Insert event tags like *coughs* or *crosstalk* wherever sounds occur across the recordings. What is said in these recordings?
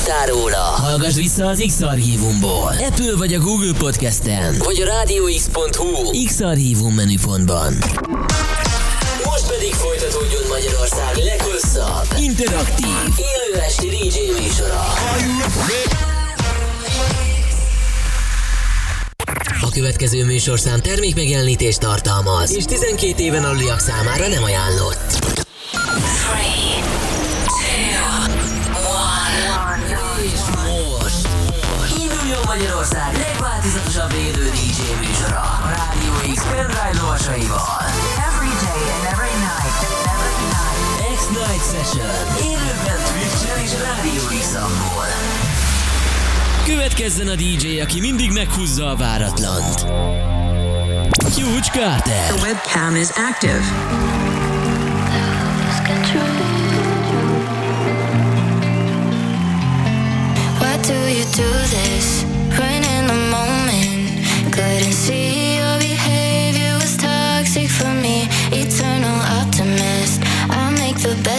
hallottál róla? Hallgass vissza az X-Archívumból. Apple vagy a Google Podcast-en. Vagy a rádióx.hu X-Archívum menüpontban. Most pedig folytatódjon Magyarország leghosszabb, interaktív, élő esti DJ műsora. A következő műsorszám termékmegjelenítést tartalmaz, és 12 éven aluliak számára nem ajánlott. Lovasaival. Every day and every night. Every night. X-Night Session élőben Twitch-en és Rádió x Következzen a DJ, aki mindig meghúzza a váratlant. Huge Carter. The webcam is active. Why do you do this?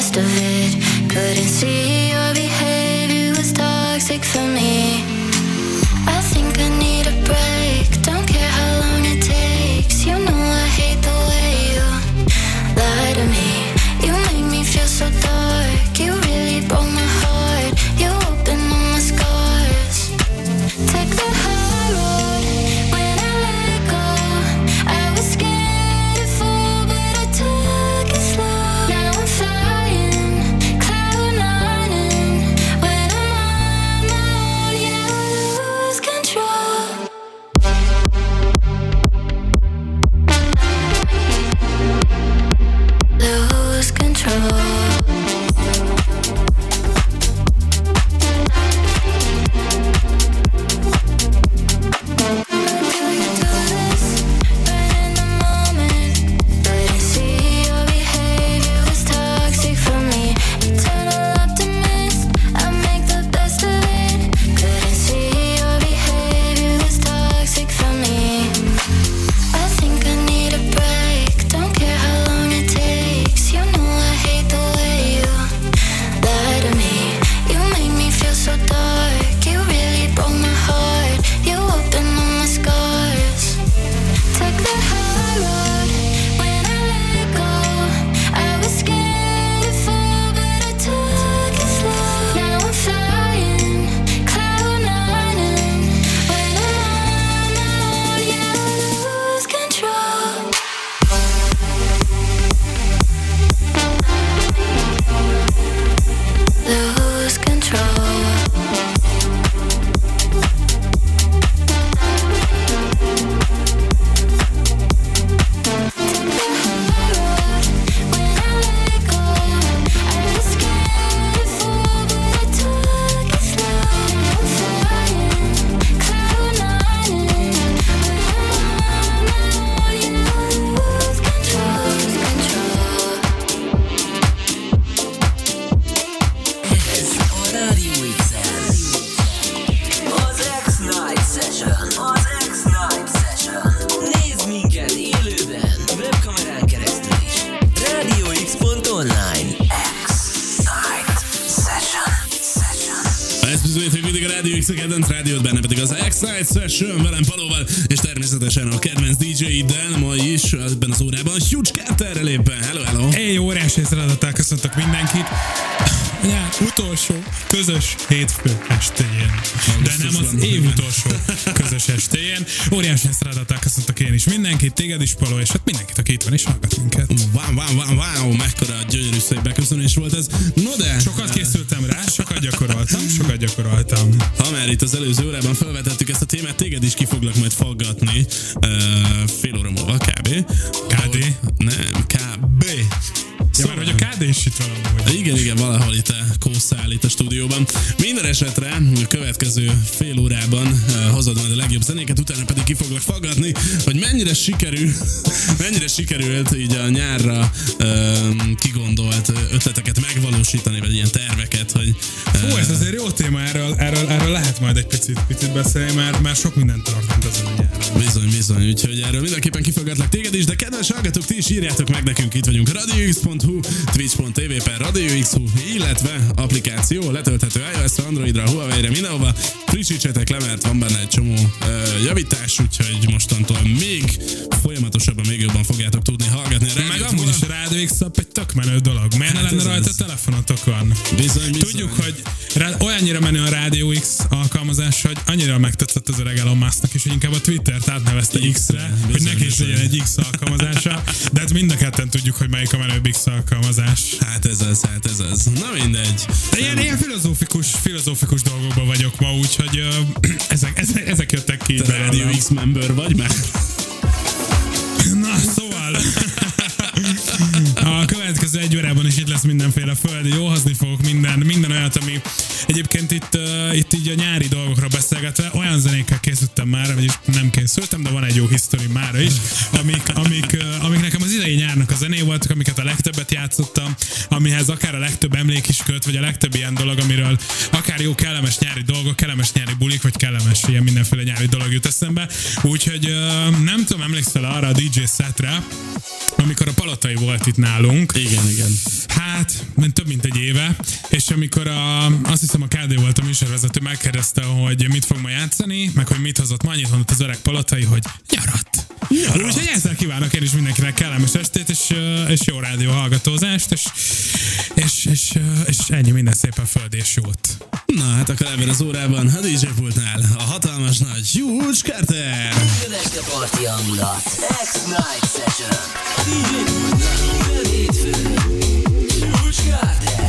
Best of it. Couldn't see your behavior was toxic for me. Rádió X a kedvenc rádiót, benne pedig az X-Night Session velem Palóval, és természetesen a kedvenc DJ-iddel, ma is ebben az órában Huge Carterrel éppen. Hello, hello! Hey, óriási szeretettel köszöntök mindenkit. Ja, utolsó közös hétfő estéjén. De nem az év utolsó közös estéjén. Óriási szeretettel köszöntök én is mindenkit, téged is, Paló, és hát mindenkit, aki itt van és hallgat minket. Wow, wow, wow, wow, mekkora gyönyörű szép beköszönés volt ez. No de, Sokat készültem rá, sokat gyakoroltam, sokat gyakoroltam. ha már itt az előző órában felvetettük ezt a témát, téged is ki foglak majd faggatni uh, fél óra múlva, kb. KD? Nem, kb. Ja, már hogy a KD is itt van amúgy. Igen, igen, valahol itt kószál itt a stúdióban. Minden esetre a következő fél órában uh, hozod majd a legjobb zenéket, utána pedig ki foglak faggatni, hogy mennyire sikerül, *laughs* mennyire sikerült így a nyárra um, kigondolt ötleteket megvalósítani, vagy ilyen terveket, hogy Hú, ez azért jó téma, erről, erről, erről lehet majd egy picit, picit beszélni, mert, mert sok mindent történt ezen a nyáron. Bizony, bizony, úgyhogy erről mindenképpen kifogatlak téged is, de kedves hallgatók, ti is írjátok meg nekünk, itt vagyunk radiox.hu, twitch.tv per Radio Radio XU, illetve applikáció letölthető iOS-ra, Androidra, Huawei-re, mindenhova. Frissítsetek le, mert van benne egy csomó uh, javítás, úgyhogy mostantól még folyamatosabban, még jobban fogjátok tudni hallgatni a Meg amúgy is a Rádió X egy tök menő dolog. Miért ne Hát lenne ez rajta az. telefonotokon? Bizony, bizony. Tudjuk, hogy rá, olyannyira menő a Rádió X alkalmazás, hogy annyira megtetszett az öreg Elon Musknak, és hogy inkább a Twittert átnevezte X-re, hogy bizony, neki is legyen egy X alkalmazása. De hát mind a ketten tudjuk, hogy melyik a menőbb X alkalmazás. Hát ez az, hát ez az. Na mindegy. De ilyen, ilyen filozófikus, filozófikus dolgokban vagyok ma, úgyhogy ö, *clears throat* ezek, ezek, ezek jöttek ki. Te Radio. X member vagy már? Következő egy órában is itt lesz mindenféle földi jóhozni fogok minden, minden olyat, ami egyébként itt, uh, itt így a nyári dolgokra beszélgetve olyan zenékkel készültem már, vagyis nem készültem, de van egy jó history mára is, amik, amik, uh, amik nekem az idei nyárnak a zené voltak, amiket a legtöbbet játszottam, amihez akár a legtöbb emlék is köt, vagy a legtöbb ilyen dolog, amiről akár jó kellemes nyári dolgok, kellemes nyári bulik, vagy kellemes ilyen mindenféle nyári dolog jut eszembe. Úgyhogy uh, nem tudom, emlékszel arra a DJ setre, amikor a Palotai volt itt nálunk. Igen, igen. Hát, ment több mint egy éve, és amikor a, azt hiszem a KD volt a műsorvezető, megkérdezte, hogy mit fog ma játszani, meg hogy mit hozott ma, annyit mondott az öreg Palotai, hogy nyarat. nyarat. Úgyhogy ezzel kívánok én is mindenkinek kellemes estét, és, és jó rádió hallgatózást, és, és, és, és ennyi minden szépen földi és jót. Na hát akkor ebben az órában a DJ pultnál a hatalmas nagy Huge Carter. Jön este parti hangulat. X-Night Session. DJ Pultnál minden hétfőn. Huge Carter.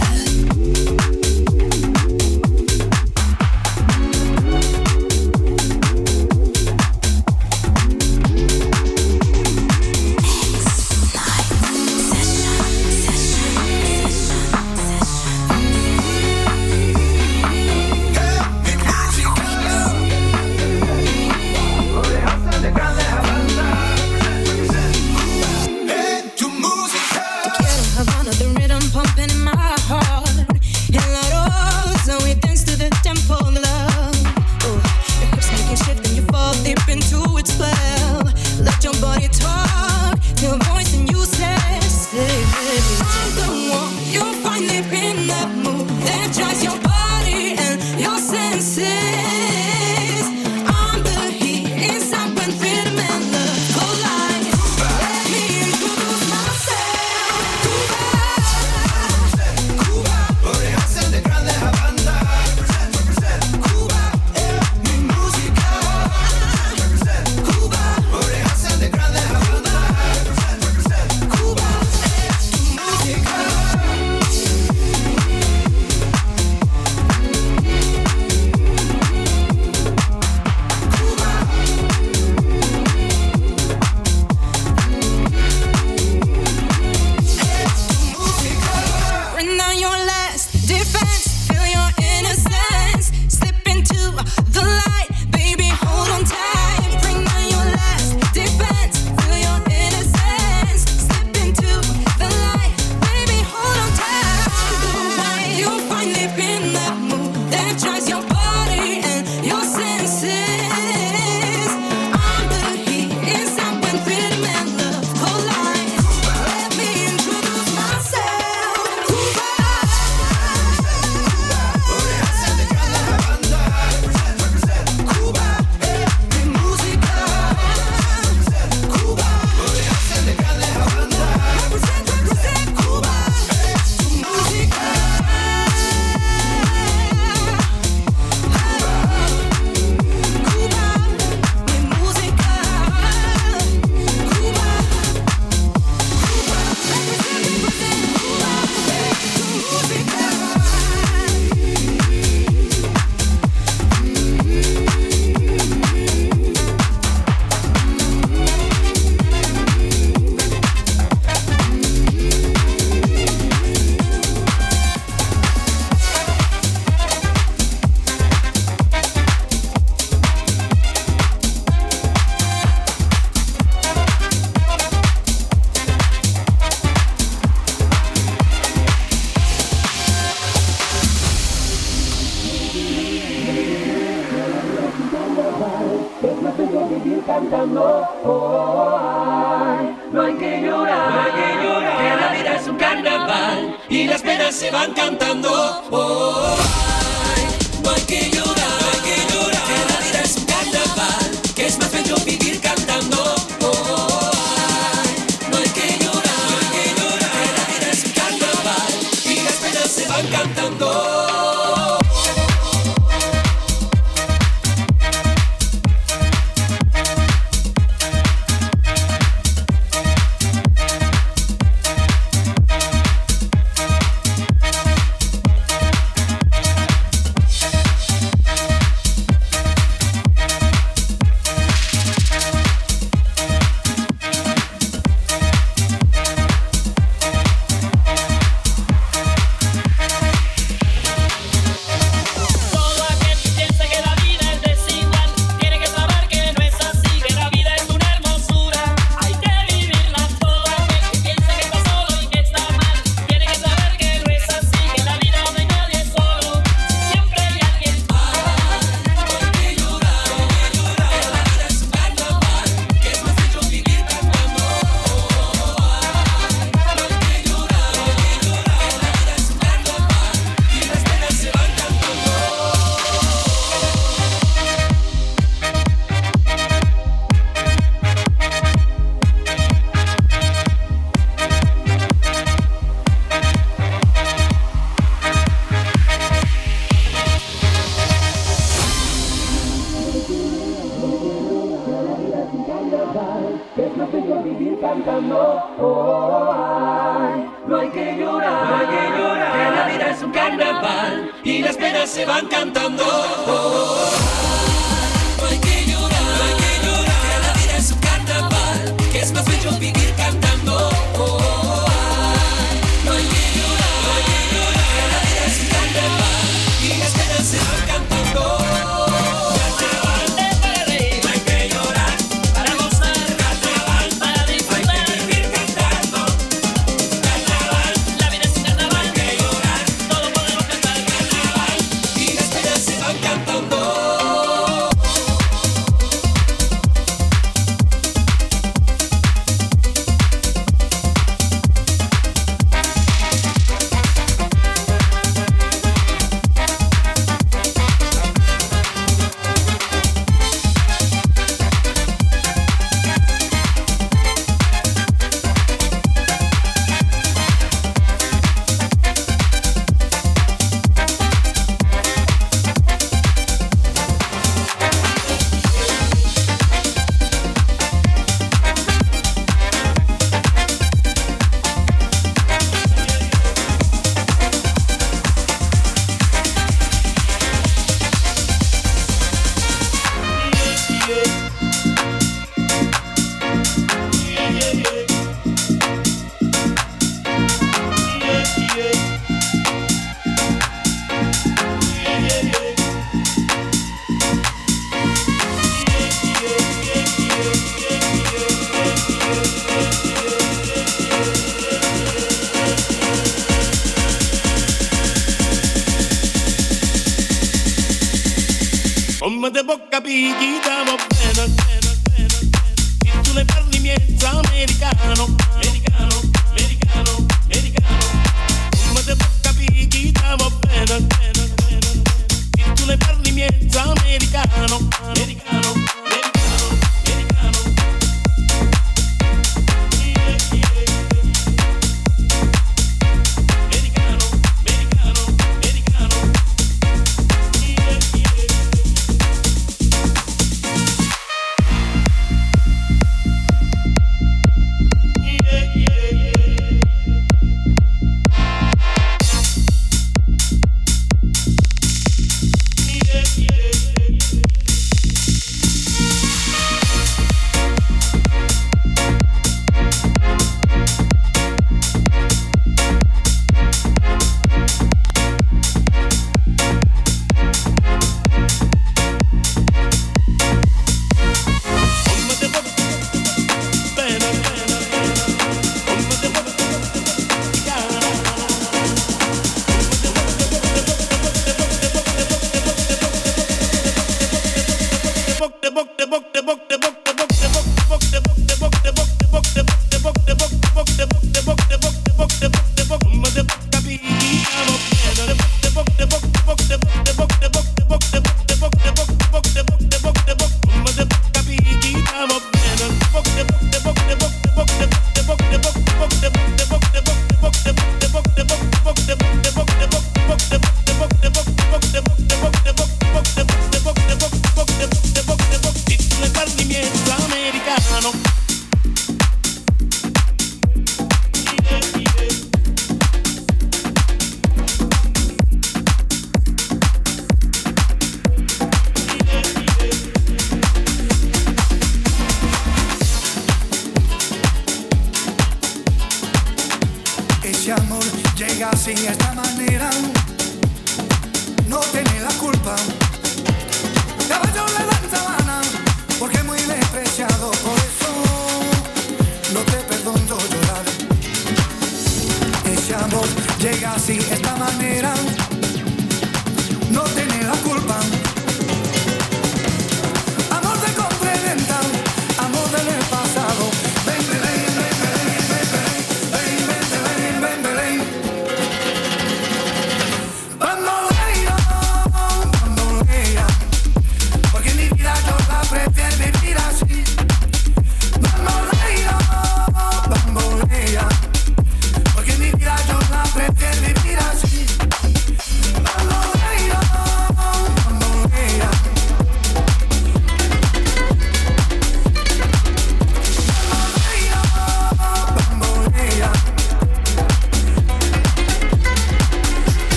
Gabi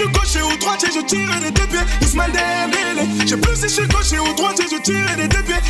Je suis gaucher ou droitier, je tire des deux pieds. Ousmane Dembélé. Je sais plus si je suis gaucher ou droitier, je tire des deux pieds.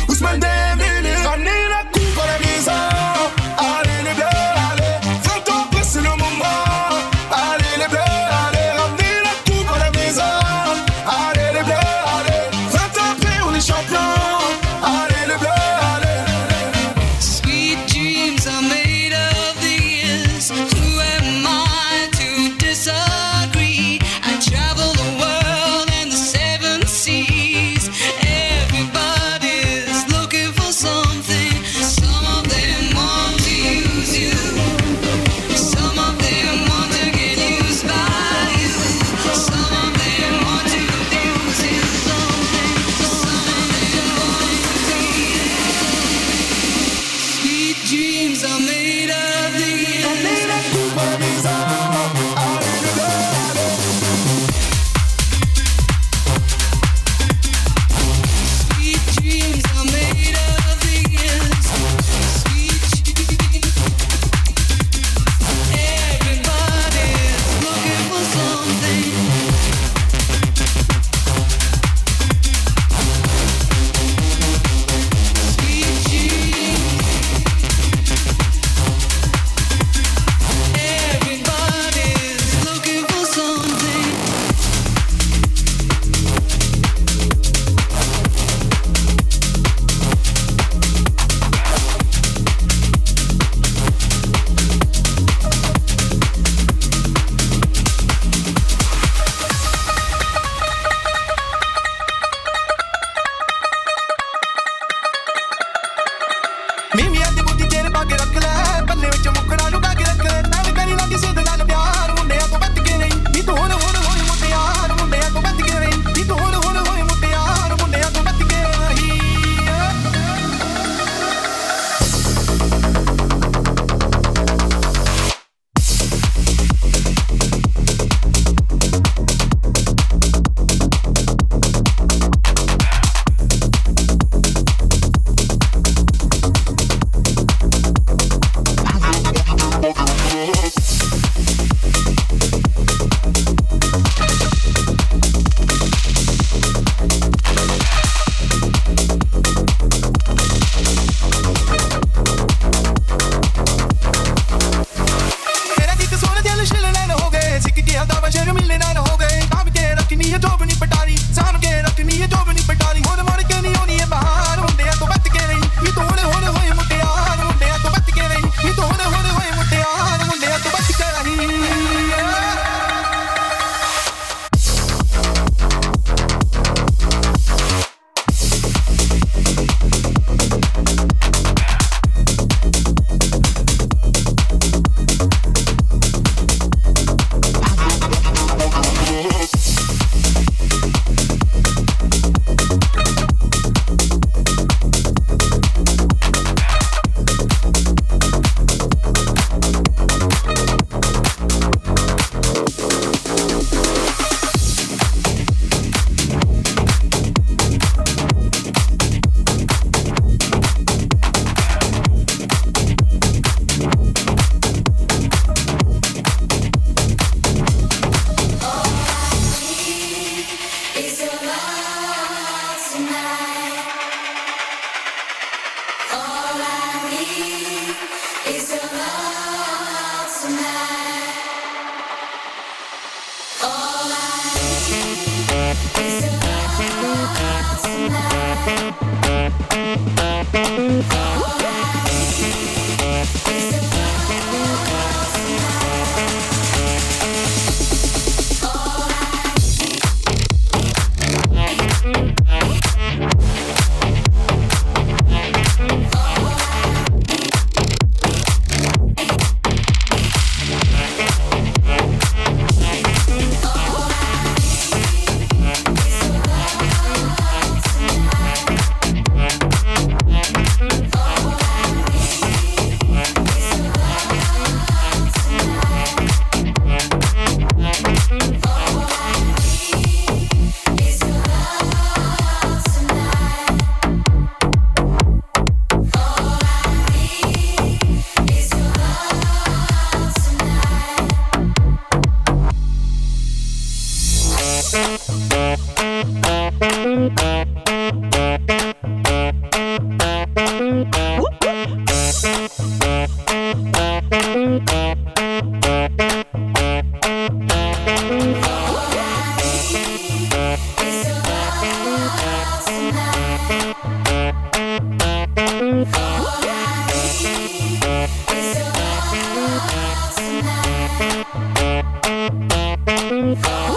Oh.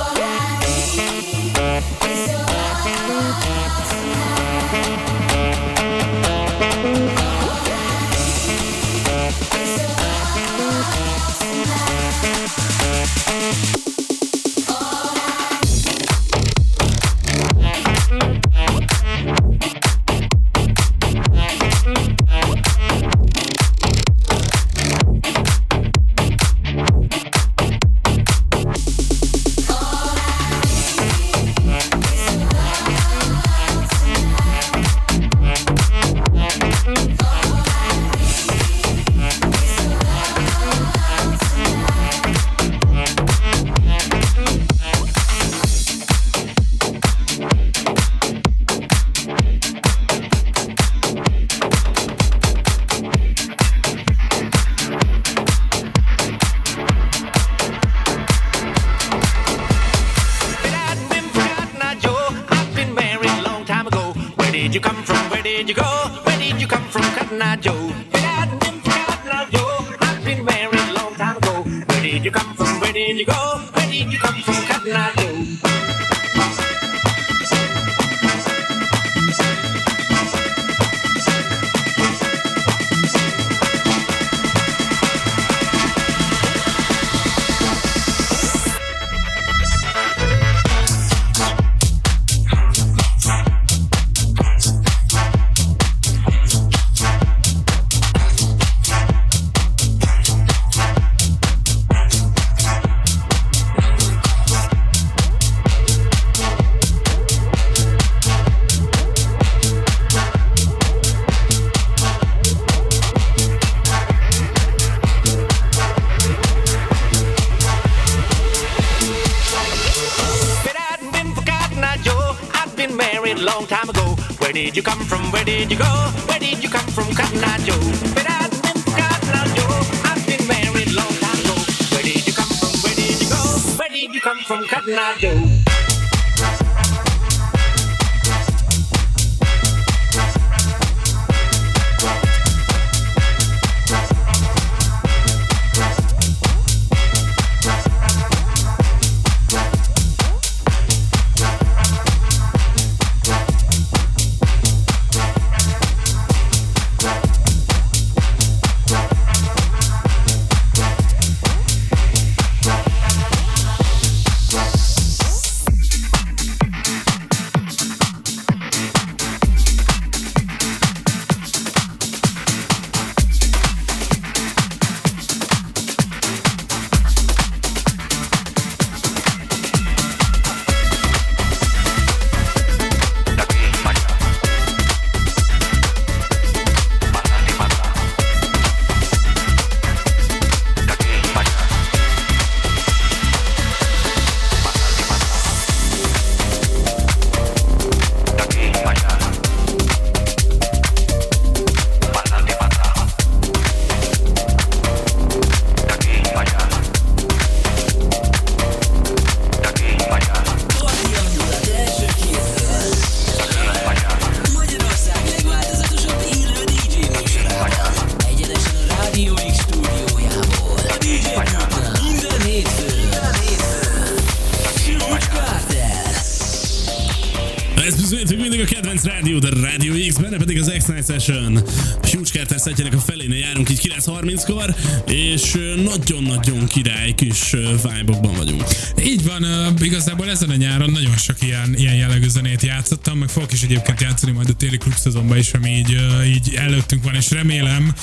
Did you come from? Where did you go? Where did you come from, Cotton Eye Joe? But I've been forgotten now, Joe. I've been married long time ago. Where did you come from? Where did you go? Where did you come from, Cotton Eye Joe? Ez bizonyítik mindig a kedvenc rádió, de Rádió X, benne pedig az X-Night Session. Huge Carter szetjének a felénél járunk így 9.30-kor, és nagyon-nagyon király kis vibe-okban vagyunk. Így van, igazából ezen a nyáron nagyon sok ilyen, ilyen jellegű zenét játszottam, meg fogok is egyébként játszani majd a téli klubszezonban is, ami így, így előttünk van, és remélem,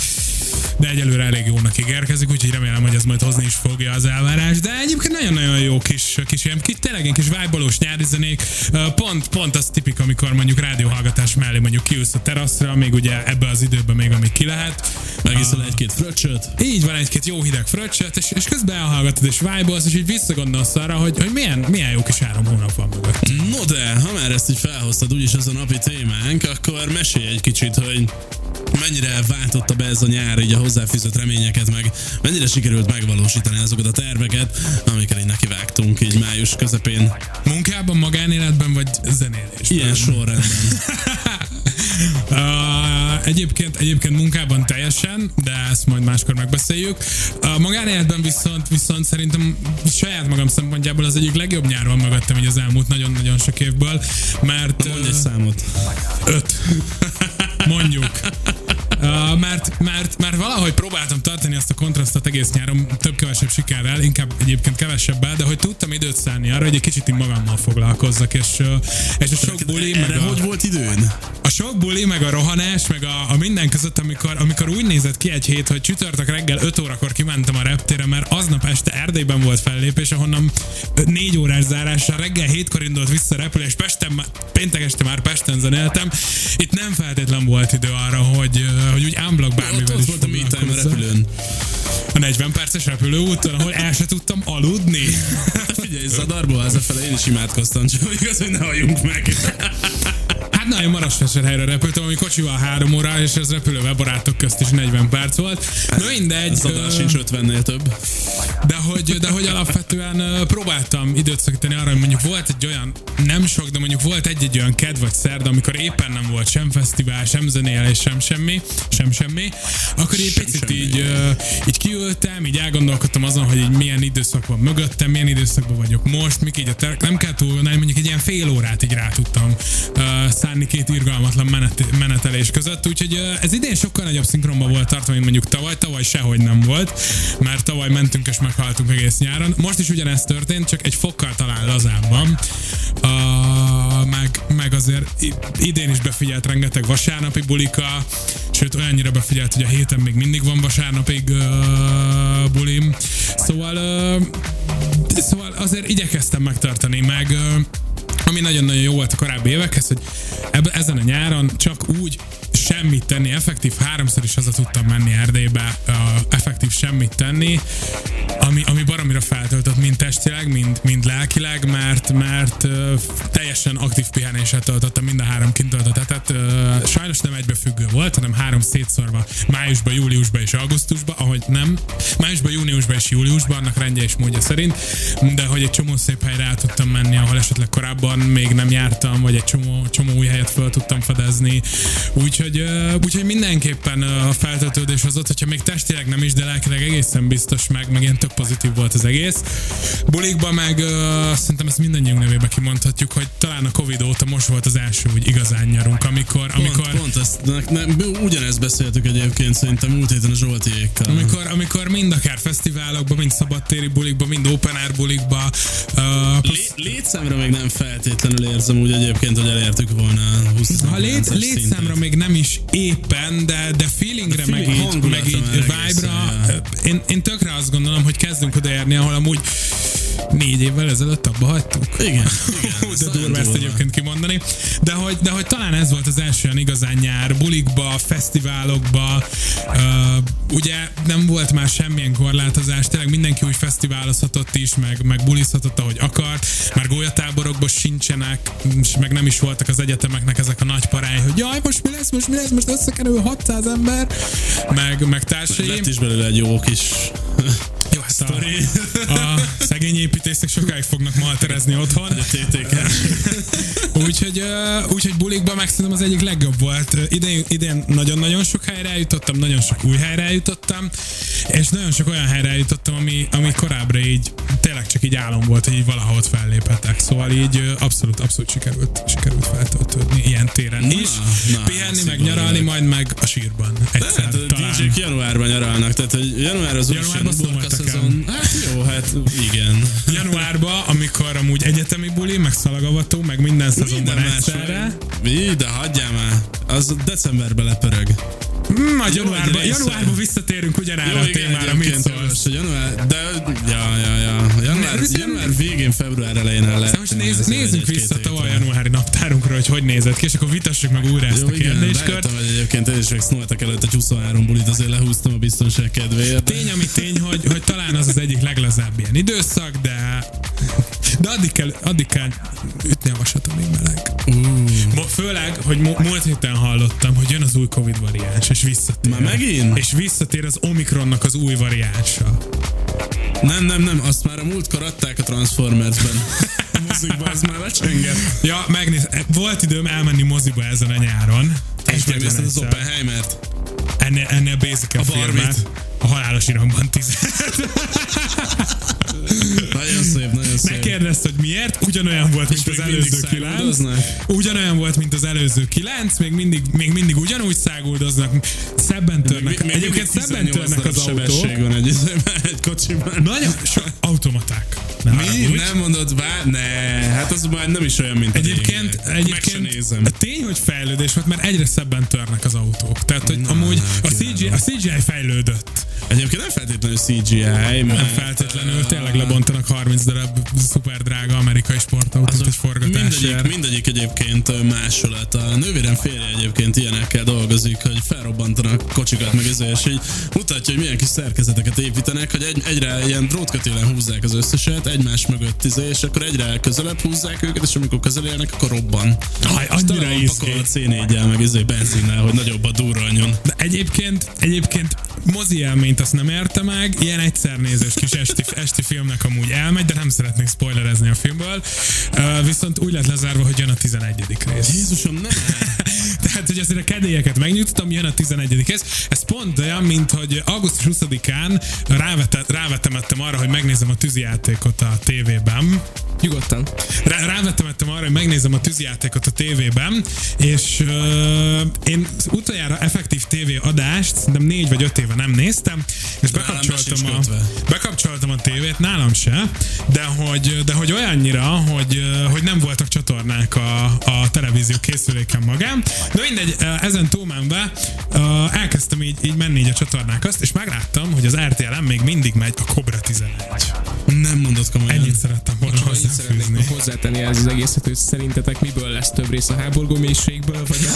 de egyelőre elég jónak ígérkezik, úgyhogy remélem, hogy ez majd hozni is fogja az elvárás, de egyébként nagyon-nagyon jó kis, kis ilyen kis, tényleg kis vibe nyári zenék, pont, pont az tipik, amikor mondjuk rádióhallgatás mellé mondjuk kiülsz a teraszra, még ugye ebbe az időben még amíg ki lehet. Megiszol egy-két fröccsöt. Így van egy-két jó hideg fröccsöt, és, és közben elhallgatod és vibe és így visszagondolsz arra, hogy, hogy milyen, milyen jó kis három hónap van mögött. No de, ha már ezt így felhoztad, úgyis ez a napi témánk, akkor mesélj egy kicsit, hogy mennyire váltotta be ez a nyár így a hozzáfűzött reményeket, meg mennyire sikerült megvalósítani azokat a terveket, amikkel így nekivágtunk így május közepén. Munkában, magánéletben vagy zenélésben? Ilyen sorrendben. *laughs* Uh, egyébként, egyébként munkában teljesen, de ezt majd máskor megbeszéljük. A magánéletben viszont, viszont szerintem saját magam szempontjából az egyik legjobb nyár van mögöttem így az elmúlt nagyon-nagyon sok évből, mert... Mondj egy számot. Öt. *laughs* Mondjuk. Uh, mert, mert, mert valahogy próbáltam tartani azt a kontrasztot egész nyáron több-kevesebb sikerrel, inkább egyébként kevesebbel, de hogy tudtam időt szállni arra, hogy egy kicsit így magammal foglalkozzak, és, és a sok buli, meg a, hogy volt időn? a sok buli, meg a rohanás, meg a, a minden között, amikor, amikor úgy nézett ki egy hét, hogy csütörtök reggel 5 órakor kimentem a reptére, mert aznap este Erdélyben volt fellépés, ahonnan 4 órás zárásra reggel 7-kor indult vissza a repülés, Pesten, péntek este már Pesten zenéltem. Itt nem feltétlen volt idő arra, hogy, hogy úgy unblock bármivel is volt a me time a repülőn. A 40 perces repülőúton, ahol el se tudtam aludni. *laughs* Figyelj, Zadarba hazafele én is imádkoztam, csak igaz, hogy ne halljunk meg. Hát nagyon Marosvásárhelyre repültem, ami kocsival három óra, és ez repülővel barátok közt is 40 perc volt. Na mindegy. Zadar ö, sincs 50-nél több. De hogy, de hogy alapvetően próbáltam időt szakítani arra, hogy mondjuk volt egy olyan, nem sok, de mondjuk volt egy-egy olyan ked vagy szerda, amikor éppen nem volt sem fesztivál, sem zenélés, sem semmi, sem semmi, akkor egy picit semmi. így, így kiültem, így elgondolkodtam azon, hogy így milyen időszak van mögöttem, milyen időszakban vagyok most, mik így a terek, nem kell túl mondjuk egy ilyen fél órát így rá tudtam ö, szánni két irgalmatlan menet, menetelés között, úgyhogy ez idén sokkal nagyobb szinkronban volt tartva, mint mondjuk tavaly, tavaly sehogy nem volt, mert tavaly mentünk és meghaltunk egész nyáron. Most is ugyanezt történt, csak egy fokkal talán lazábban. Uh, meg, meg azért idén is befigyelt rengeteg vasárnapi bulika, sőt olyannyira befigyelt, hogy a héten még mindig van vasárnapig uh, bulim. Szóval, uh, szóval azért igyekeztem megtartani, meg uh, ami nagyon-nagyon jó volt a korábbi évekhez, hogy ebbe, ezen a nyáron csak úgy semmit tenni, effektív háromszor is haza tudtam menni Erdélybe, effektív semmit tenni, ami, ami baromira feltöltött, mind testileg, mind, mind lelkileg, mert, mert teljesen aktív pihenéssel töltöttem mind a három kint töltött. Uh, sajnos nem egybefüggő volt, hanem három szétszorva májusban, júliusban és augusztusban, ahogy nem, májusban, júniusban és júliusban, annak rendje és módja szerint, de hogy egy csomó szép helyre el tudtam menni, ahol esetleg korábban még nem jártam, vagy egy csomó, csomó új helyet fel tudtam fedezni. Úgyhogy, úgyhogy mindenképpen a feltöltődés az ott, hogyha még testileg nem is, de lelkileg egészen biztos meg, meg ilyen tök pozitív volt az egész. Bulikba meg ö, szerintem ezt mindannyiunk nevébe kimondhatjuk, hogy talán a Covid óta most volt az első úgy igazán nyarunk, amikor, amikor, Pont, pont ezt, ne, ne, ugyanezt beszéltük egyébként szerintem múlt héten a Zsoltiékkal. amikor, amikor mind akár fesztiválokba, mind szabadtéri bulikba, mind open air bulikba, uh, Lé, létszámra még nem feltétlenül érzem úgy egyébként, hogy elértük volna a 20 Ha lét, létszámra még nem is éppen, de, de feelingre, De meg feeling- így, meg így már egészen, vibe-ra, én, én tökre azt gondolom, hogy kezdünk odaérni, ahol amúgy négy évvel ezelőtt abba hagytuk. Igen, igen. *laughs* De durva ezt egyébként kimondani. De hogy, de hogy talán ez volt az első olyan igazán nyár, bulikba, fesztiválokba, uh, ugye nem volt már semmilyen korlátozás, tényleg mindenki úgy fesztiválozhatott is, meg, meg bulizhatott, ahogy akart, már gólyatáborokban sincsenek, és meg nem is voltak az egyetemeknek ezek a nagy parái, hogy jaj, most mi lesz, most mi lesz, most összekerül 600 ember, meg, meg társai. Lett is belőle egy jó kis Jó, hát a, a szegény építészek sokáig fognak malterezni otthon. a *laughs* TTK. Úgyhogy, úgyhogy bulikban meg szerintem az egyik legjobb volt. Idén, idén nagyon-nagyon sok helyre eljutottam, nagyon sok új helyre eljutottam, és nagyon sok olyan helyre eljutottam, ami, ami korábbra így tényleg csak így álom volt, hogy így valahol ott felléphetek. Szóval így abszolút, abszolút sikerült, sikerült feltöltődni ilyen téren Na, is. na, Pihenni, szép meg nyaralni, majd meg a sírban. Egyszer, Hát talán. DJ-k januárban nyaralnak, tehát hogy január az Januárban úgyis szezon. Hát jó, hát igen. Januárban, amikor amúgy egyetemi buli, meg szalagavató, meg minden szezonban Minden egyszerre. Így, de hagyjál már. Az decemberben lepörög. Mm, majd Jó, januárban, januárban visszatérünk ugyanerre a témára, mit szólsz? január, de, ja, ja, ja. Január, Ne- január végén, február elején el lehet. Most néz, nézzünk vissza tavaly januári naptárunkra, hogy hogy nézett ki, és akkor vitassuk meg újra ezt Jó, a kérdéskört. hogy egyébként én is meg Snowtek előtt egy 23 bulit azért lehúztam a biztonság kedvéért. Tény, ami tény, hogy, hogy talán az az egyik leglazább ilyen időszak, de addig kell, addig kell ütni a vasat, amíg meleg. Uh. Főleg, hogy mu- múlt héten hallottam, hogy jön az új Covid variáns, és visszatér. Már megint? És visszatér az Omikronnak az új variánsa. Nem, nem, nem, azt már a múltkor adták a Transformersben. A mozikban az már lecsengett. Ja, megnéz, volt időm elmenni moziba ezen a nyáron. És megnézted az. Oppenheimert? Ennél, ennél basic a, A filmet. A halálos iramban 10. *laughs* Nagyon szép, nagyon szép. Megkérdezte, hogy miért? Ugyanolyan volt, mint még az előző kilenc. Ugyanolyan volt, mint az előző kilenc, még mindig, még mindig ugyanúgy száguldoznak, szebben törnek. Még Egyébként mindig szebben 18 törnek az autók. van egy, *laughs* egy kocsiban. Nagyon so, automaták. Ne Mi? haragudj. Nem mondod bár? Ne, hát az már nem is olyan, mint a Egyébként. Meg egyébként nézem. a tény, hogy fejlődés volt, mert egyre szebben törnek az autók. Tehát, hogy amúgy a CGI, a CGI fejlődött. Egyébként nem feltétlenül CGI, Nem mert feltétlenül tényleg lebontanak 30 darab szuper drága amerikai sportautót egy forgatásért. mindegyik, mindegyik egyébként másolat. A nővérem férje egyébként ilyenekkel dolgozik, hogy felrobbantanak kocsikat meg ezért, és így mutatja, hogy milyen kis szerkezeteket építenek, hogy egy, egyre ilyen drótkötélen húzzák az összeset, egymás mögött izé, és akkor egyre közelebb húzzák őket, és amikor közel érnek, akkor robban. Aj, annyira izgi. pakolva C4-jel, meg izé benzinnel, hogy nagyobb a durranjon. De egyébként, egyébként mozi élményt azt nem érte meg, ilyen egyszer nézős kis esti, esti filmnek amúgy elmegy, de nem szeretnék spoilerezni a filmből. Uh, viszont úgy lett lezárva, hogy jön a 11. rész. Jézusom, nem! *laughs* Tehát, hogy azért a kedélyeket megnyugtatom, jön a 11. rész. Ez pont olyan, mint hogy augusztus 20-án rávete, rávetemettem arra, hogy megnézem a tűzijátékot a tévében. Nyugodtan. Rá, rávetemettem arra, hogy megnézem a tűzijátékot a tévében, és uh, én utoljára effektív tévé adást szerintem négy vagy öt éve nem néztem, és bekapcsoltam a, kötve. bekapcsoltam a tévét, nálam se, de hogy, de hogy olyannyira, hogy, hogy nem voltak csatornák a, a televízió készüléken magán. De mindegy, uh, ezen túlmenve elkezdtem így, így menni így a csatornák azt, és megláttam, hogy az RTL-en még mindig megy a Cobra 11. Nem mondod komolyan. Ennyit szerettem volna Csak annyit szeretnék hozzátenni ez az egészet, hogy szerintetek miből lesz több rész a háborgó mélységből, vagy *laughs*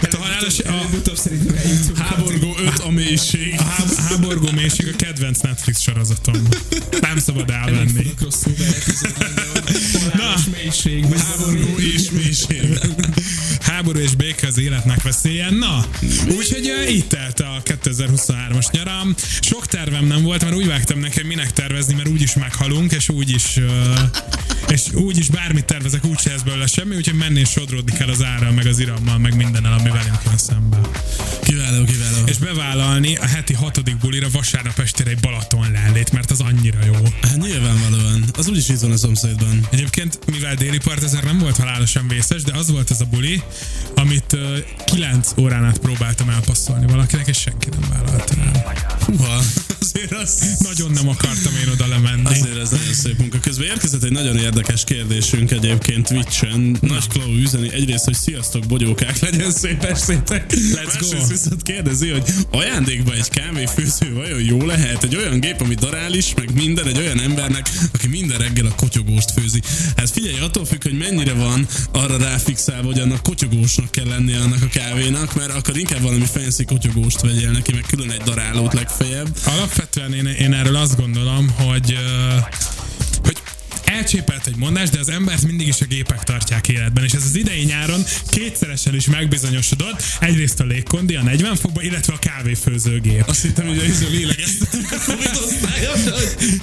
Hát a halálos, a, szerintem eljutunk. Háborgó 5 a mélység. A háb- háborgó mélység a kedvenc Netflix sorozatom. Nem szabad elvenni. Fogok rosszul beletűződni, Na, mélység, vagy Háborgó és mélység. *laughs* háború és béke az életnek veszélye. Na, úgyhogy itt telt a 2023-as nyaram. Sok tervem nem volt, mert úgy vágtam hogy minek tervezni, mert úgyis meghalunk, és úgyis, és úgyis bármit tervezek, úgyse lesz belőle semmi, úgyhogy menni és sodródni kell az árral, meg az irammal, meg mindennel, ami velünk jön szembe. Kiváló, kiváló. És bevállalni a heti hatodik bulira vasárnap estére egy Balaton lellét, mert az annyira jó. Hát nyilvánvalóan. Az úgyis itt van a szomszédban. Egyébként, mivel déli part ezért nem volt halálosan vészes, de az volt ez a buli, amit uh, 9 órán át próbáltam elpasszolni valakinek, és senki nem vállalta el. Húha, azért az... Nagyon nem akartam én oda lemenni. Azért ez nagyon szép munka. Közben érkezett egy nagyon érdekes kérdésünk egyébként Twitch-en. Nagy Klau üzeni egyrészt, hogy sziasztok, bogyókák, legyen szép estétek. Let's go. Másrészt viszont kérdezi, hogy ajándékba egy kávéfőző vajon jó lehet? Egy olyan gép, ami darál is, meg minden, egy olyan embernek, aki minden reggel a kotyogóst főzi. Hát figyelj, attól függ, hogy mennyire van arra ráfixálva, hogy annak kotyogósnak kell lennie annak a kávénak, mert akkor inkább valami fancy kotyogóst vegyél neki, meg külön egy darálót legfeljebb. Alapvetően én, én erről azt gondolom, hogy elcsépelt egy mondás, de az embert mindig is a gépek tartják életben, és ez az idei nyáron kétszeresen is megbizonyosodott, egyrészt a légkondi a 40 fokban, illetve a kávéfőzőgép. Azt hittem, hogy a lélegeztetünk a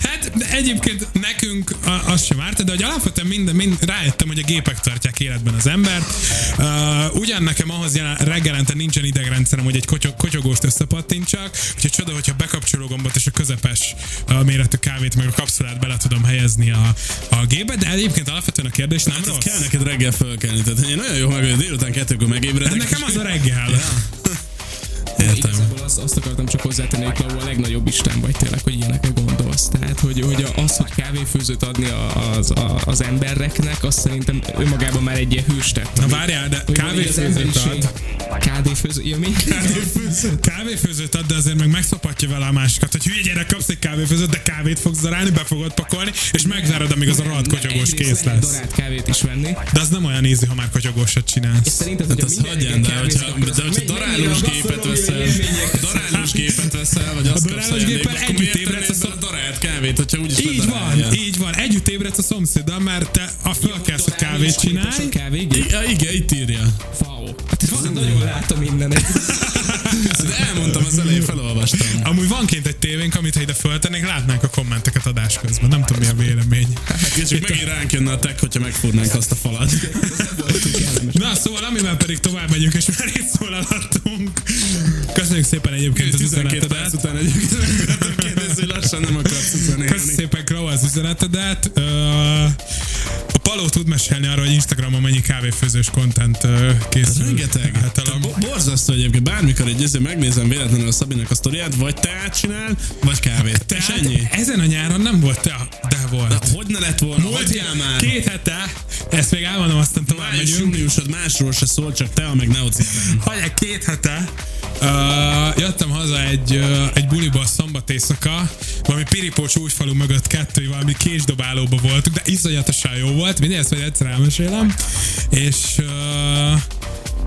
Hát de egyébként nekünk a- az sem árt, de hogy alapvetően mind, mind rájöttem, hogy a gépek tartják életben az embert. Uh, ugyan nekem ahhoz jelen, reggelente nincsen idegrendszerem, hogy egy kotyog, kotyogóst összepattintsak, úgyhogy csoda, hogyha bekapcsoló gombot és a közepes uh, méretű kávét meg a kapszulát bele tudom helyezni a, a gépbe, de egyébként alapvetően a kérdés nem Hát rossz. kell neked reggel fölkelni, tehát én nagyon jó meg, hogy délután kettőkor megébredek. De nekem az a reggel. Értem. Igazából azt, azt akartam csak hozzátenni, hogy Klau a legnagyobb isten vagy tényleg, hogy ilyenekre gondolsz. Tehát, hogy, hogy az, hogy kávéfőzőt adni az, az embereknek, azt szerintem önmagában már egy ilyen hőstett. Na várjál, de kávéfőzőt ad. Kávéfőző, ja, mi? Kávéfőzőt. *laughs* kávéfőzőt ad, de azért meg megszopatja vele a másikat, hogy hülye gyerek, kapsz egy kávéfőzőt, de kávét fogsz darálni, be fogod pakolni, és megzárod, amíg az a rohadt kotyogós kész lehet lesz. Darált kávét is venni. De az nem olyan easy, ha már kotyogósat És csinálsz. szerinted, Hát hogy azt hagyján, de hogyha, de hogyha darálós gépet veszel, darálós gépet veszel, vagy azt A darálós géppel együtt ébredsz a a darált kávét, hogyha úgyis Így van, így van. Együtt ébredsz a szomszéddal, mert te a fölkelsz, hogy kávét csinálj. Ja, igen, itt írja. Fao. Hát ez nagyon látom innen. *laughs* De elmondtam az elején, felolvastam. olvastam. *laughs* Amúgy van kint egy tévénk, amit ha ide föltennénk, látnánk a kommenteket adás közben. Nem tudom, mi a vélemény. És csak megint ránk jönne a tech, hogyha megfúrnánk azt a falat. Na, szóval amivel pedig tovább megyünk, és már itt szólalhattunk. Köszönjük szépen egyébként az 12 üzenetedet. perc után egyébként kérdezi, hogy lassan nem akarsz üzenélni. szépen, Krau, az üzenetedet. Ö, A Paló tud mesélni arról, hogy Instagramon mennyi kávéfőzős content ö, készül. Rengeteg. Bo- Borzasztó egyébként. Bármikor egy izé megnézem véletlenül a Szabinak a sztoriát, vagy teát csinál, vagy kávét. És Tehát ennyi. ezen a nyáron nem volt te, de volt. De hogy ne lett volna? Múlt már. két hete, ezt még elmondom, aztán tovább Május, megyünk. júniusod másról se szól, csak te, meg neocitán. Hagyják két hete. Uh, jöttem haza egy, uh, egy buliból szombat éjszaka, valami Piripós újfalu mögött kettő, valami késdobálóba voltunk, de iszonyatosan jó volt, mindig ezt majd egyszer elmesélem, és, uh,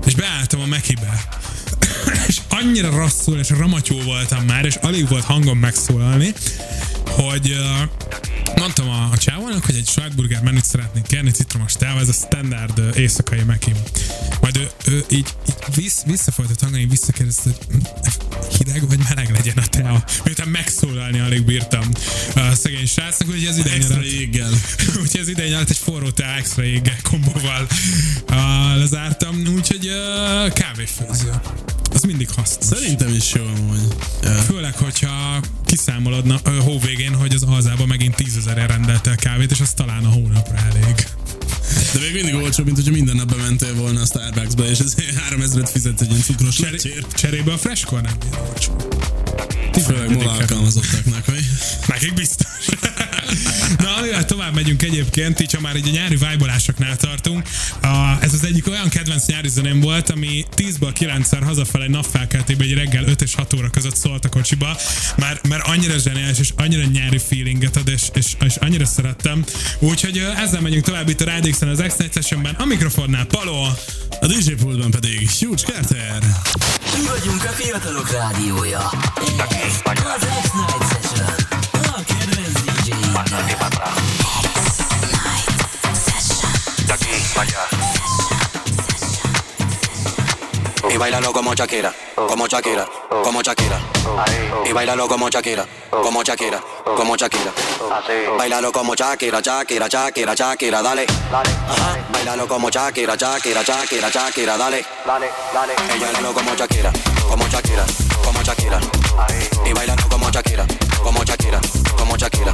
és beálltam a Mekibe. *coughs* és annyira rosszul és ramatyó voltam már, és alig volt hangom megszólalni, hogy uh, mondtam a, a csávónak, hogy egy sajtburger menüt szeretnék kérni, citromos teával, ez a standard uh, éjszakai mekim. Majd ő, ő így, így vissz, visszafolytott hangon, így visszakérdezte, hogy hm, hideg vagy meleg legyen a tea. Miután megszólalni alig bírtam a szegény srácnak, úgyhogy ez idején Extra jéggel. *laughs* Úgyhogy az idején alatt egy forró tea extra jéggel kombóval uh, lezártam, úgyhogy uh, kávéfőző. Az mindig hasznos. Szerintem is jó amúgy. Ja. Főleg, hogyha kiszámolod na, hó végén, hogy az alzában megint tízezer rendelte el kávét, és az talán a hónapra elég. De még mindig olcsóbb, mint hogyha minden nap bementél volna a Starbucksba, és ezért 3000-et fizetsz egy ilyen cukros Cseré, lecsért. cserébe a freskor nem olcsó. Főleg mola alkalmazottaknak, vagy? Nekik biztos. *laughs* Na, amivel tovább megyünk egyébként, így ha már így a nyári vájbolásoknál tartunk, a, ez az egyik olyan kedvenc nyári zeném volt, ami 10-ből 9-szer hazafelé napfelkeltében egy reggel 5 és 6 óra között szólt a kocsiba, mert, mert annyira zseniális és annyira nyári feelinget ad, és, és, és annyira szerettem. Úgyhogy ezzel megyünk tovább itt a Rádixen az X-Night Sessionben, a mikrofonnál Paló, A DJ pultban pedig Huge Carter. Mi vagyunk a fiatalok rádiója. Az X-Night DJ-inkkel. Y bailalo como Shakira, como Shakira, como Shakira. Y bailalo como Shakira, como Shakira, como Shakira. Bailalo como Shakira, Shakira, Shakira, Shakira, dale. Ajá. Bailalo como Shakira, Shakira, Shakira, Shakira, dale. Ella bailalo como Shakira, como Shakira, como Shakira. Y bailalo Shakira, como Shakira, como Shakira.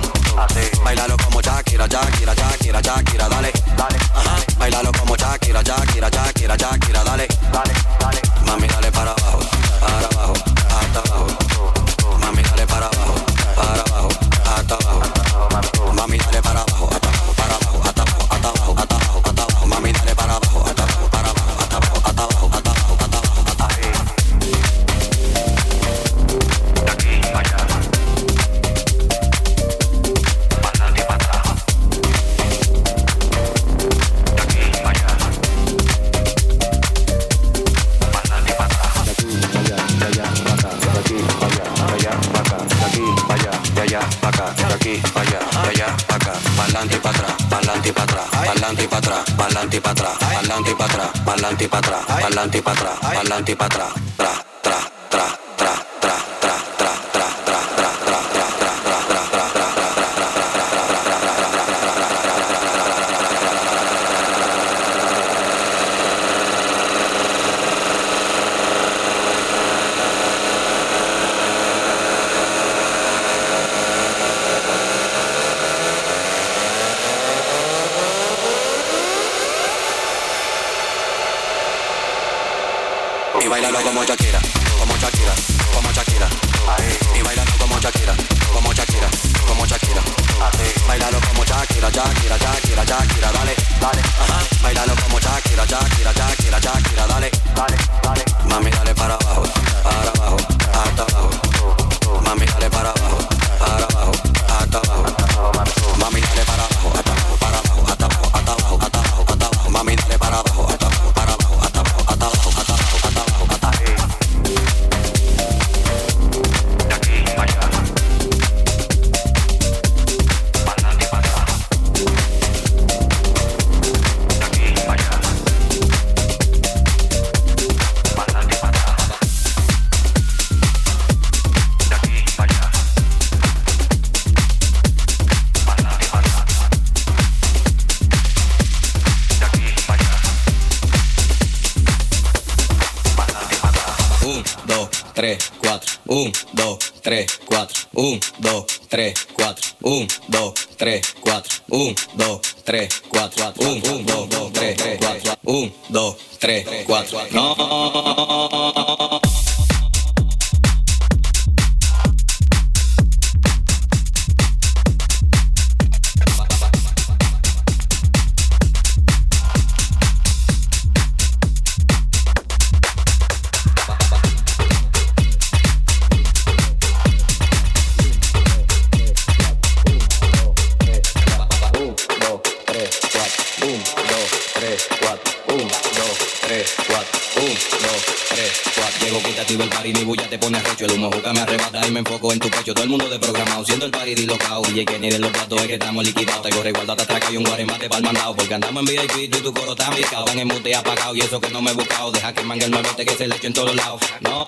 Bailalo como Shakira, Shakira, Shakira, Shakira, dale. Ajá. Bailalo como Shakira, Shakira, Shakira, Shakira, dale. Mami, dale para abajo, para abajo, hasta abajo. Pa'lante y pa' atrás, pa'lante y pa' atrás, pa'lante pa' atrás, pa'lante pa' atrás, pa'lante pa' atrás, pa'lante pa' atrás, bailalo como Shakira, como Shakira, como Shakira. Y bailalo como Shakira, como Shakira, como Shakira. Bailalo como Shakira, Shakira, Shakira, Shakira, dale, dale. Bailalo como Shakira, Shakira, Shakira, Shakira, dale, dale, dale. Mami, dale para abajo, para abajo, hasta abajo. Llego quitativo el party, mi bulla te pone recho. El humo juca me arrebata y me enfoco en tu pecho. Todo el mundo de programado, siendo el party dislocado. DJ que ni de los platos es que estamos liquidados. Tengo resguardo te atraca y un guaremate pa'l mandado. Porque andamos en VIP y y tu coro está picado. Están en mute apagado y eso que no me he buscado. Deja que mangue el nuevete que se le eche en todos lados. No.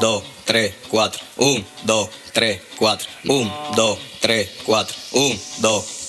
Dos, tres, cuatro. Un, dos, tres, cuatro. Un, dos, tres, cuatro. Un, dos,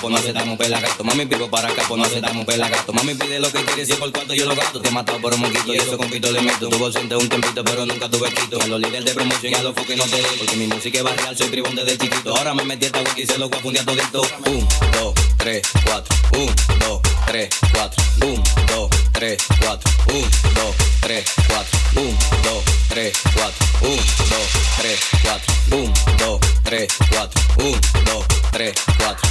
acá, pues no aceptamos pelagato. Mami, vivo para acá, pues no aceptamos pelagato. Mami, pide lo que quieres y por cuarto yo lo gasto. Te he matado por un moquito y eso con pito le meto. Tuvo ausente un tempito, pero nunca tuve quito. A los líderes de promoción y a los no te. Porque mi música es barrial, soy tribón desde chiquito. Ahora me metí esta wiki y lo voy a. Un, dos, tres, cuatro. Un, dos, tres, cuatro. Un, dos, tres, cuatro. Un, dos, tres, cuatro. Un, dos, tres, cuatro. Un, dos, tres, cuatro. Un, dos, tres, cuatro. Un, dos, tres, cuatro.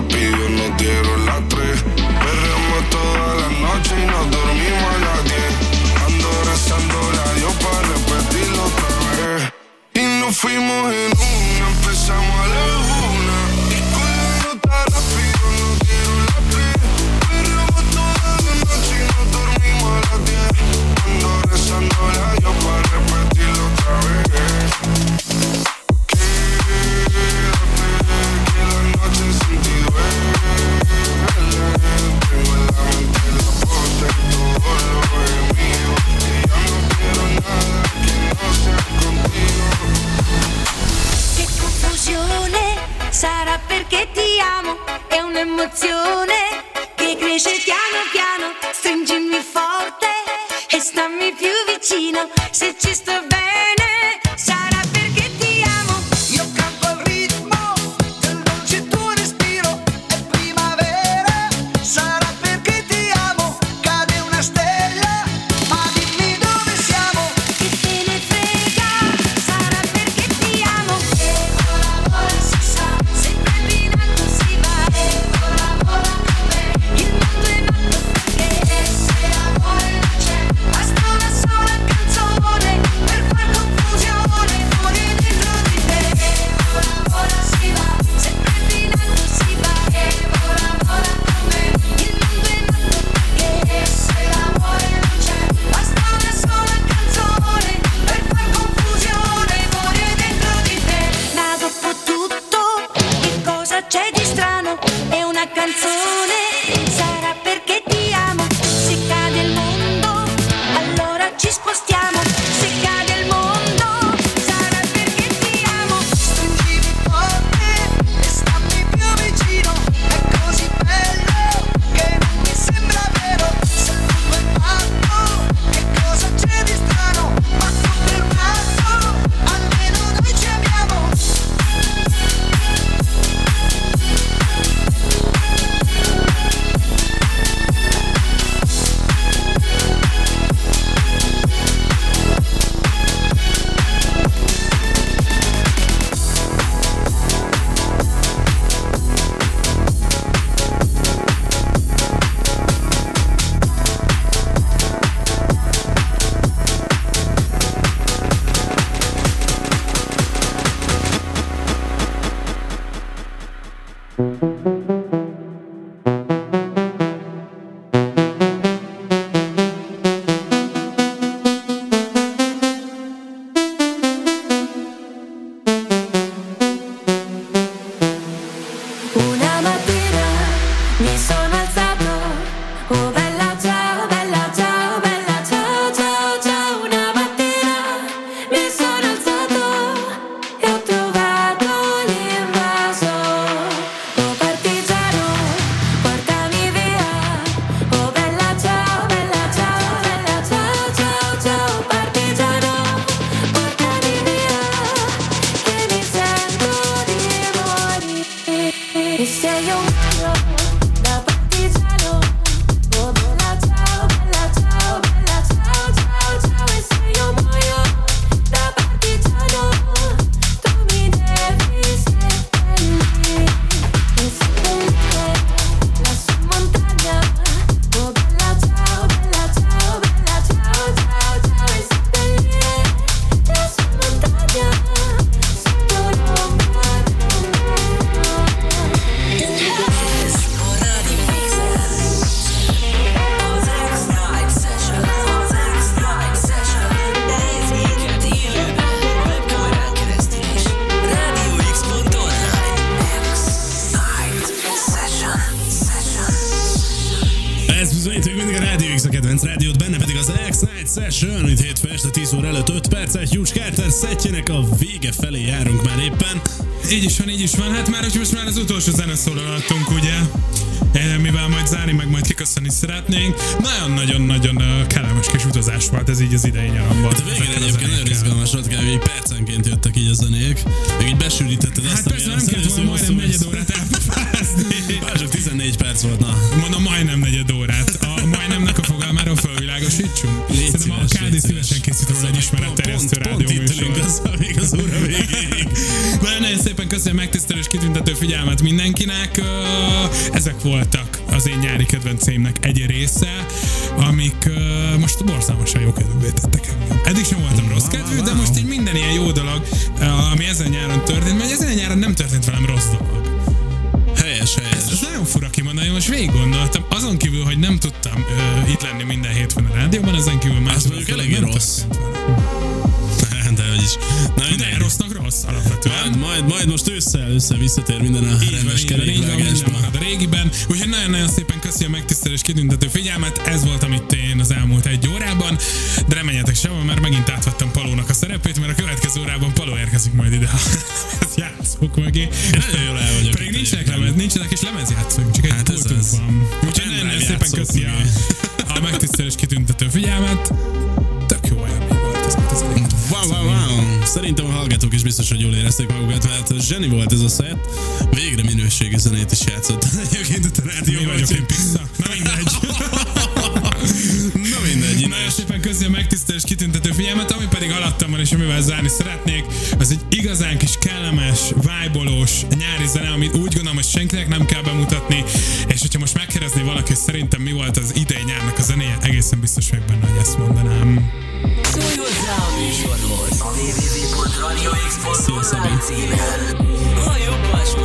rápido. vége felé járunk már éppen. Így is van, így is van. Hát már, hogy most már az utolsó zeneszólalattunk, ugye? mivel majd zárni, meg majd kiköszönni szeretnénk. Nagyon-nagyon-nagyon kellemes kis utazás volt ez így az idei nyaramban. Hát a végén egyébként nagyon izgalmas volt, kb. percenként jöttek így a zenék, meg így besűrítetted hát azt, hát persze, úgyhogy megtisztelő és kitüntető figyelmet mindenkinek. Ezek voltak az én nyári kedvenceimnek egy része, amik most borzalmasan jó kedvűvé tettek engem. Eddig sem voltam rossz kedvű, de most így minden ilyen jó dolog, ami ezen nyáron történt, mert ezen nyáron nem történt velem rossz dolog. Helyes, helyes. Ez, ez nagyon fura kimondani, most végig gondoltam. Azon kívül, hogy nem tudtam uh, itt lenni minden hétfőn a rádióban, ezen kívül más. Ez mondjuk eléggé rossz. Történt. össze visszatér minden a rendes kerékvágásba. a régiben. Úgyhogy nagyon-nagyon szépen köszi a megtisztelés kitüntető figyelmet. Ez volt, amit én az elmúlt egy órában. De remegyetek sehol, mert megint átvettem Palónak a szerepét, mert a következő órában Paló érkezik majd ide. *laughs* Ez játszók meg Én nagyon jól el vagyok. Pedig nincsenek lemez, nincsenek lemez lemezjátszók, csak egy hát ez van. Úgyhogy nagyon szépen köszi a, a megtisztelő és kitüntető figyelmet. Wow, wow, wow. Szerintem a hallgatók is biztos, hogy jól érezték magukat, mert zseni volt ez a set. Végre minőségi zenét is játszott. *laughs* Egyébként a Mi rádióban. vagyok én pizza? Na mindegy. *laughs* Na mindegy. Nagyon szépen köszi a megtisztelés kitüntető figyelmet, ami pedig alattam van és amivel zárni szeretnék, az egy igazán kis kellemes, vájbolós nyári zene, amit úgy gondolom, hogy senkinek nem kell bemutatni, és hogyha most megkérdezné valaki, hogy szerintem mi volt az idei nyárnak a zenéje, egészen biztos vagyok benne, hogy ezt mondanám. Szólj hozzá a műsorhoz a www.radiox.hu címen. A jobb alsó